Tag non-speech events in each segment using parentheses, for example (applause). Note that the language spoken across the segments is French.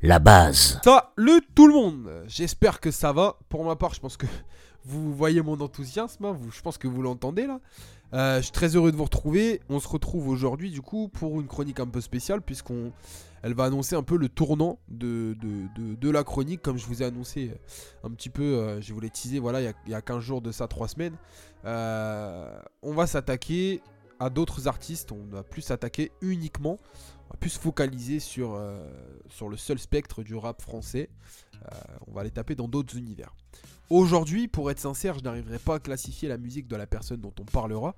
la base. Salut tout le monde J'espère que ça va. Pour ma part, je pense que vous voyez mon enthousiasme. hein, je pense que vous l'entendez là. Euh, je suis très heureux de vous retrouver. On se retrouve aujourd'hui du coup pour une chronique un peu spéciale puisqu'on elle va annoncer un peu le tournant de, de, de- la chronique comme je vous ai annoncé un petit peu, euh, je vous l'ai teasé voilà il y a, il y a 15 jours de ça, 3 semaines. Euh, on va s'attaquer à d'autres artistes, on va plus s'attaquer uniquement, on va plus se focaliser sur, euh, sur le seul spectre du rap français. Euh, on va les taper dans d'autres univers. Aujourd'hui, pour être sincère, je n'arriverai pas à classifier la musique de la personne dont on parlera.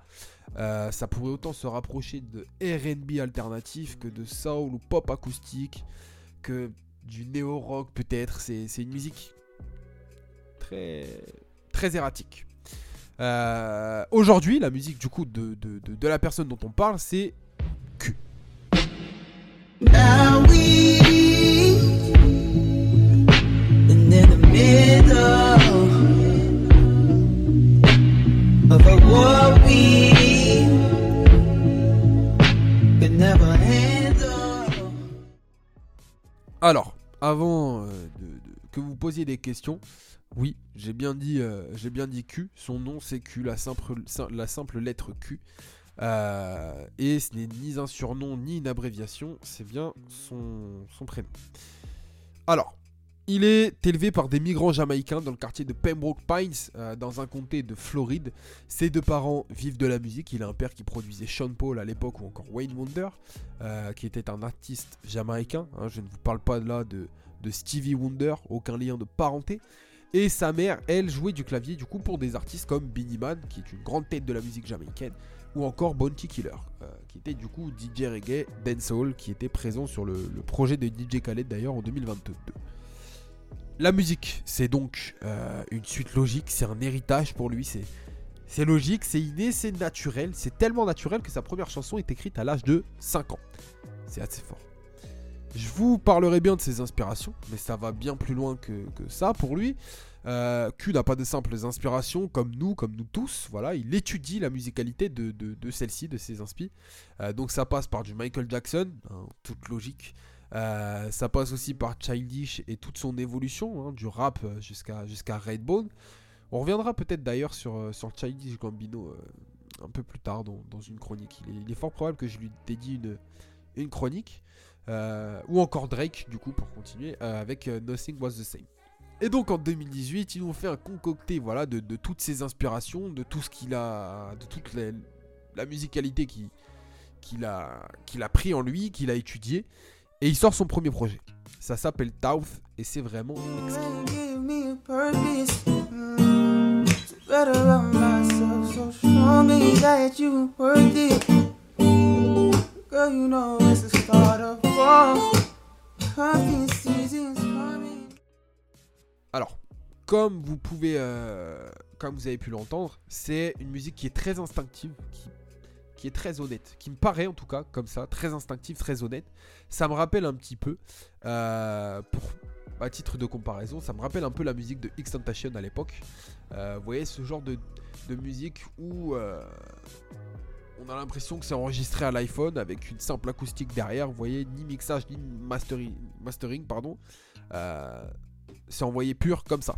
Euh, ça pourrait autant se rapprocher de RB alternatif que de soul ou pop acoustique, que du néo-rock peut-être. C'est une musique très, très erratique. Aujourd'hui, la musique du coup de, de- de- de la personne dont on parle, c'est Alors, avant euh, que vous posiez des questions, oui, j'ai bien dit, euh, j'ai bien dit Q. Son nom c'est Q, la simple, sim- la simple lettre Q. Euh, et ce n'est ni un surnom ni une abréviation, c'est bien son, son prénom. Alors, il est élevé par des migrants jamaïcains dans le quartier de Pembroke Pines, euh, dans un comté de Floride. Ses deux parents vivent de la musique. Il a un père qui produisait Sean Paul à l'époque ou encore Wayne Wonder, euh, qui était un artiste jamaïcain. hein. je ne vous parle pas là de, Stevie Wonder, aucun lien de parenté. Et sa mère, elle, jouait du clavier du coup pour des artistes comme Beanie Man, qui est une grande tête de la musique jamaïcaine, ou encore Bounty Killer, euh, qui était du coup DJ reggae dancehall, qui était présent sur le, le projet de DJ Khaled d'ailleurs en 2022. La musique, c'est donc euh, une suite logique, c'est un héritage pour lui, c'est logique, c'est inné, c'est naturel, c'est tellement naturel que sa première chanson est écrite à l'âge de 5 ans. C'est assez fort. Je vous parlerai bien de ses inspirations, mais ça va bien plus loin que, ça pour lui. Euh, Q n'a pas de simples inspirations comme nous, comme nous tous. Voilà, il étudie la musicalité de, de, celle-ci, de ses inspi. Euh, donc ça passe par du Michael Jackson, hein, toute logique. Euh, ça passe aussi par Childish et toute son évolution, hein, du rap euh, jusqu'à jusqu'à Redbone. On reviendra peut-être d'ailleurs sur, euh, sur Childish Gambino euh, un peu plus tard dans, dans une chronique. Il est, fort probable que je lui dédie une, une chronique. Ou encore Drake, du coup, pour continuer, avec Nothing Was the Same. Et donc en 2018, ils nous ont fait un concocté voilà, de, de toutes ses inspirations, de tout ce qu'il a. de toute la, musicalité qui- qu'il a, qu'il a pris en lui, qu'il a étudié. Et il sort son premier projet. Ça s'appelle Tauth et c'est vraiment exquis. Alors, comme vous pouvez, euh, comme vous avez pu l'entendre, c'est une musique qui est très instinctive, qui, qui est très honnête, qui me paraît en tout cas comme ça, très instinctive, très honnête. Ça me rappelle un petit peu, euh, pour, à titre de comparaison, ça me rappelle un peu la musique de X-Tentation à l'époque. Euh, vous voyez ce genre de, de musique où euh, on a l'impression que c'est enregistré à l'iPhone avec une simple acoustique derrière. Vous voyez, ni mixage ni mastering, mastering pardon. C'est envoyé pur comme ça.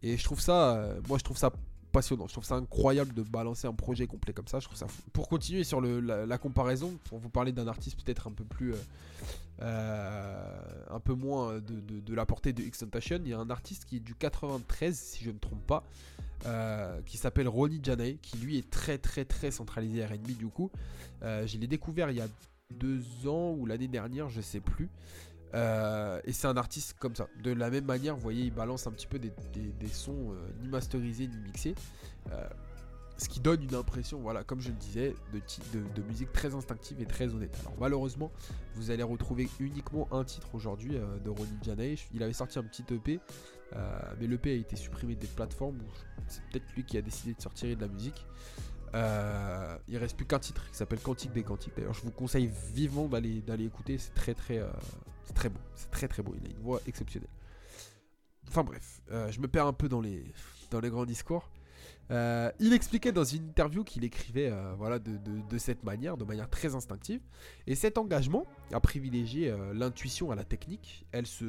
Et je trouve ça, moi je trouve ça passionnant. Je trouve ça incroyable de balancer un projet complet comme ça. Je trouve ça fou. Pour continuer sur le- la, comparaison, pour vous parler d'un artiste peut-être un peu plus, euh, euh, un peu moins de, la portée de X-Tentation, il y a un artiste qui est du 93, si je ne me trompe pas, euh, qui s'appelle Ronnie Janay, qui lui est très très très centralisé R&B du coup. Je l'ai découvert il y a deux ans ou l'année dernière, je sais plus. Euh, et c'est un artiste comme ça. De la même manière, vous voyez, il balance un petit peu des, sons euh, ni masterisés ni mixés. Euh, ce qui donne une impression, voilà, comme je le disais, de, de, musique très instinctive et très honnête. Alors malheureusement, vous allez retrouver uniquement un titre aujourd'hui de Ronnie Janay. Il avait sorti un petit EP, mais l'EP a été supprimé des plateformes. C'est peut-être lui qui a décidé de sortir de la musique. Euh, il reste plus qu'un titre qui s'appelle Cantique des Cantiques. D'ailleurs, je vous conseille vivement d'aller écouter. C'est très très c'est très beau. C'est très très beau. Il a une voix exceptionnelle. Enfin bref, euh, je me perds un peu dans les dans les grands discours. Euh, il expliquait dans une interview qu'il écrivait euh, voilà, de, cette manière, de manière très instinctive. Et cet engagement à privilégier l'intuition à la technique, elle, se,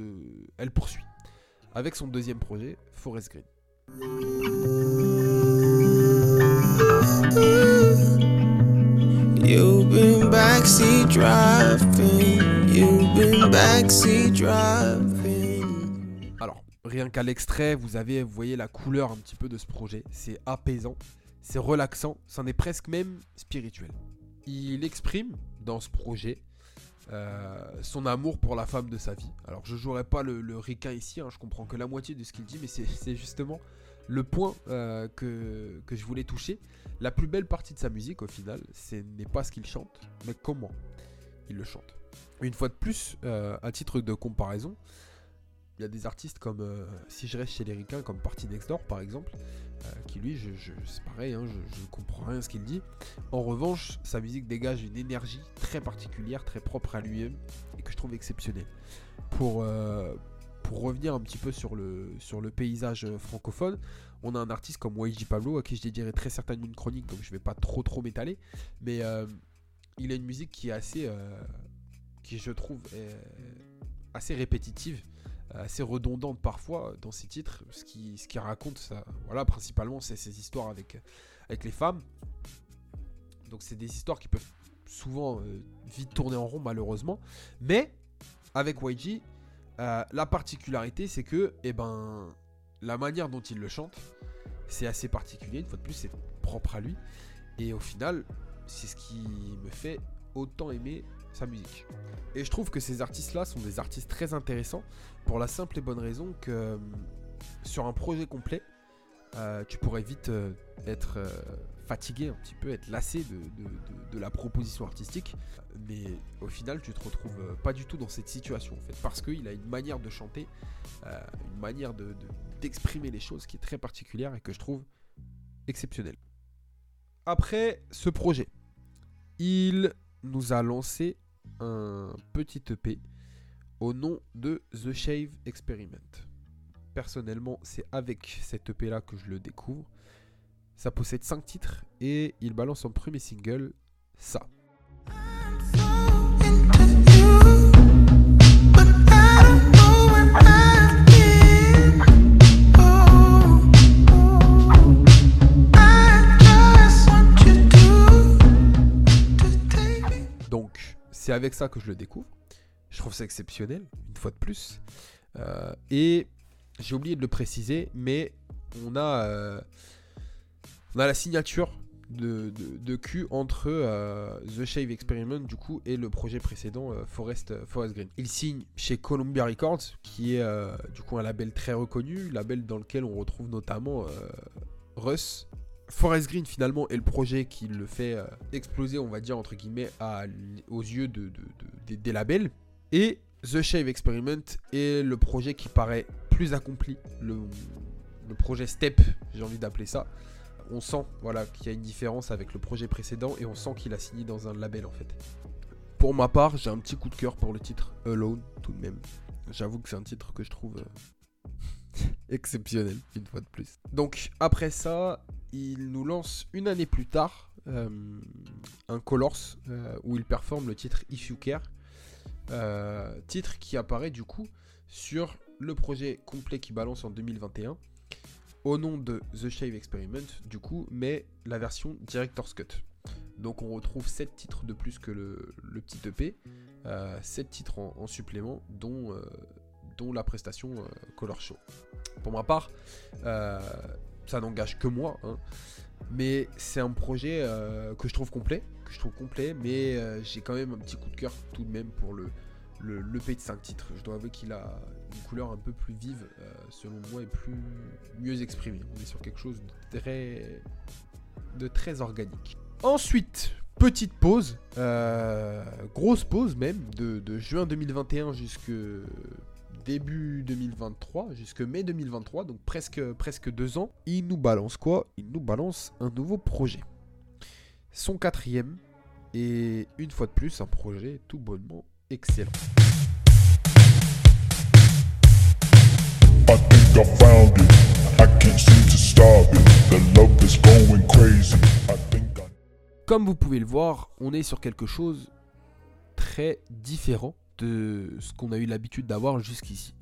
elle poursuit avec son deuxième projet, Forest Green. Alors, rien qu'à l'extrait, vous avez, vous voyez la couleur un petit peu de ce projet. C'est apaisant, c'est relaxant, c'en est presque même spirituel. Il exprime dans ce projet euh, son amour pour la femme de sa vie. Alors je jouerai pas le, le ici, hein, je comprends que la moitié de ce qu'il dit, mais c'est justement le point euh, que, que, je voulais toucher. La plus belle partie de sa musique au final, ce n'est pas ce qu'il chante, mais comment il le chante. Une fois de plus, euh, à titre de comparaison, il y a des artistes comme, euh, si je reste chez les ricains, comme Party Next Door par exemple, euh, qui lui, c'est pareil, hein, je ne comprends rien à ce qu'il dit. En revanche, sa musique dégage une énergie très particulière, très propre à lui-même, et que je trouve exceptionnelle. Pour, pour revenir un petit peu sur le, sur le paysage francophone, on a un artiste comme YG Pablo, à qui je dédierai très certainement une chronique, donc je vais pas trop trop m'étaler, mais il a une musique qui est assez, qui je trouve assez répétitive assez redondante parfois dans ses titres. Ce qui, qui raconte, ça, voilà, principalement, c'est ces histoires avec, avec les femmes. Donc, c'est des histoires qui peuvent souvent euh, vite tourner en rond, malheureusement. Mais, avec YG, euh, la particularité, c'est que, eh ben, la manière dont il le chante, c'est assez particulier. Une fois de plus, c'est propre à lui. Et au final, c'est ce qui me fait autant aimer sa musique. Et je trouve que ces artistes-là sont des artistes très intéressants pour la simple et bonne raison que euh, sur un projet complet, euh, tu pourrais vite euh, être fatigué un petit peu, être lassé de, la proposition artistique. Mais au final, tu te retrouves pas du tout dans cette situation en fait, parce qu'il a une manière de chanter, une manière d'exprimer les choses qui est très particulière et que je trouve exceptionnelle. Après ce projet, il nous a lancé un petit EP au nom de The Shave Experiment. Personnellement, c'est avec cet EP là que je le découvre. Ça possède 5 titres et il balance son premier single, ça. C'est avec ça que je le découvre. Je trouve ça exceptionnel, une fois de plus. Euh, et j'ai oublié de le préciser, mais on a, euh, la signature de, de, Q entre euh, The Shave Experiment du coup et le projet précédent Forest, Forest Green. Il signe chez Columbia Records, qui est du coup un label très reconnu, label dans lequel on retrouve notamment Russ, Forest Green finalement est le projet qui le fait euh, exploser, on va dire entre guillemets, aux yeux de, des labels. Et The Shave Experiment est le projet qui paraît plus accompli, le, projet Step, j'ai envie d'appeler ça. On sent voilà, qu'il y a une différence avec le projet précédent et on sent qu'il a signé dans un label en fait. Pour ma part, j'ai un petit coup de cœur pour le titre Alone tout de même. J'avoue que c'est un titre que je trouve euh, (laughs) exceptionnel, une fois de plus. Donc après ça, il nous lance une année plus tard euh, un Colors euh, où il performe le titre If You Care. Euh, titre qui apparaît du coup sur le projet complet qui balance en 2021 au nom de The Shave Experiment du coup mais la version Director's Cut. Donc on retrouve 7 titres de plus que le, petit EP, 7 titres en, supplément dont, dont la prestation Color Show. Pour ma part, ça n'engage que moi. Hein. Mais c'est un projet euh, que je trouve complet, que je trouve complet, mais euh, j'ai quand même un petit coup de cœur tout de même pour le, le, le de 5 titres. Je dois avouer qu'il a une couleur un peu plus vive, euh, selon moi, et plus mieux exprimée. On est sur quelque chose de très, de très organique. Ensuite, petite pause, grosse pause même, de, de juin 2021 jusque début 2023 jusque mai 2023, donc presque, presque deux ans, il nous balance quoi? Il nous balance un nouveau projet. Son quatrième, et une fois de plus, un projet tout bonnement excellent. I think I found it. I can't seem to stop it. The love Comme vous pouvez le voir, on est sur quelque chose très différent ce qu'on a eu l'habitude d'avoir jusqu'ici.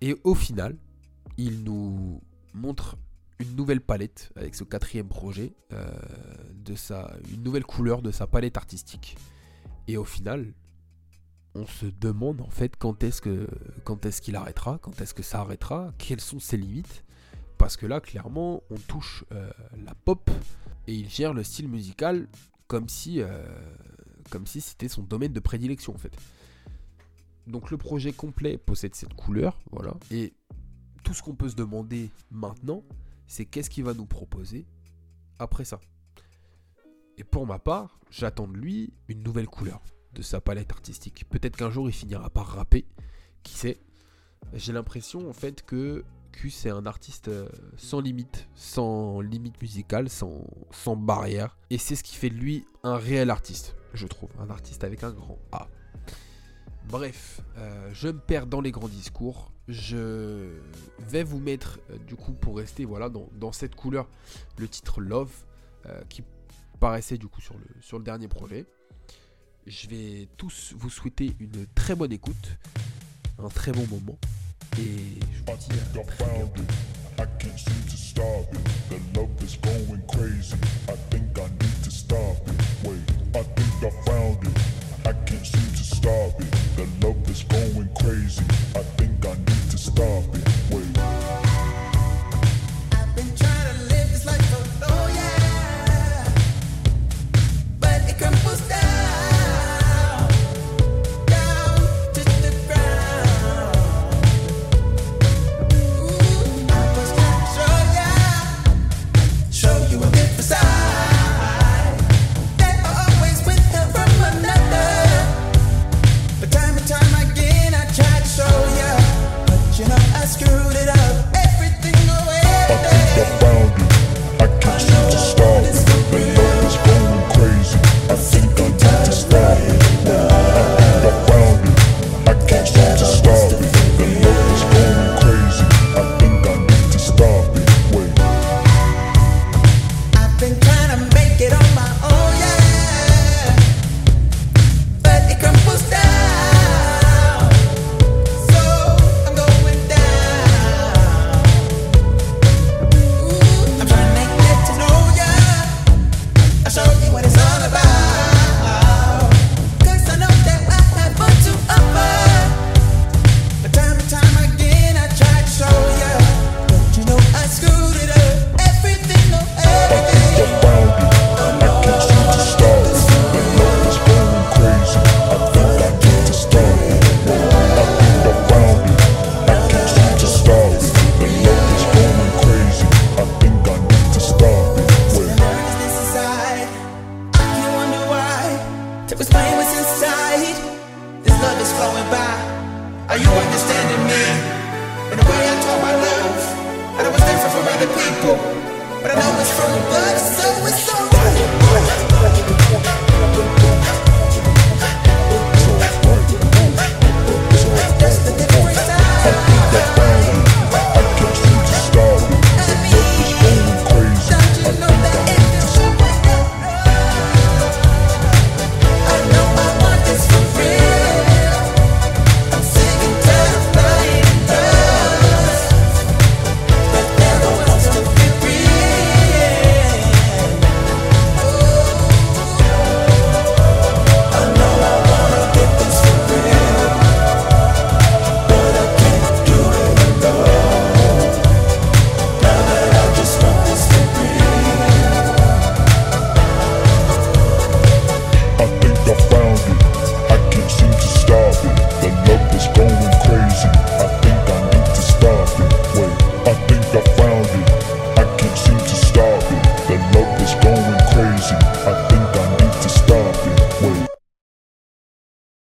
Et au final, il nous montre une nouvelle palette avec ce quatrième projet, euh, de sa, une nouvelle couleur de sa palette artistique. Et au final, on se demande en fait quand est-ce que quand est-ce qu'il arrêtera, quand est-ce que ça arrêtera, quelles sont ses limites. Parce que là, clairement, on touche euh, la pop et il gère le style musical comme si, euh, comme si c'était son domaine de prédilection en fait. Donc le projet complet possède cette couleur, voilà. Et tout ce qu'on peut se demander maintenant, c'est qu'est-ce qu'il va nous proposer après ça. Et pour ma part, j'attends de lui une nouvelle couleur de sa palette artistique. Peut-être qu'un jour il finira par rapper, qui sait? J'ai l'impression en fait que C'est un artiste euh, sans limite, sans limite musicale, sans, sans barrière. Et c'est ce qui fait de lui un réel artiste, je trouve. Un artiste avec un grand A. Bref, euh, je me perds dans les grands discours. Je vais vous mettre, euh, du coup, pour rester voilà, dans, cette couleur, le titre Love, qui paraissait du coup sur le, sur le dernier projet. Je vais tous vous souhaiter une très bonne écoute, un très bon moment. Et je vous dis à très bientôt. I can't seem to stop it.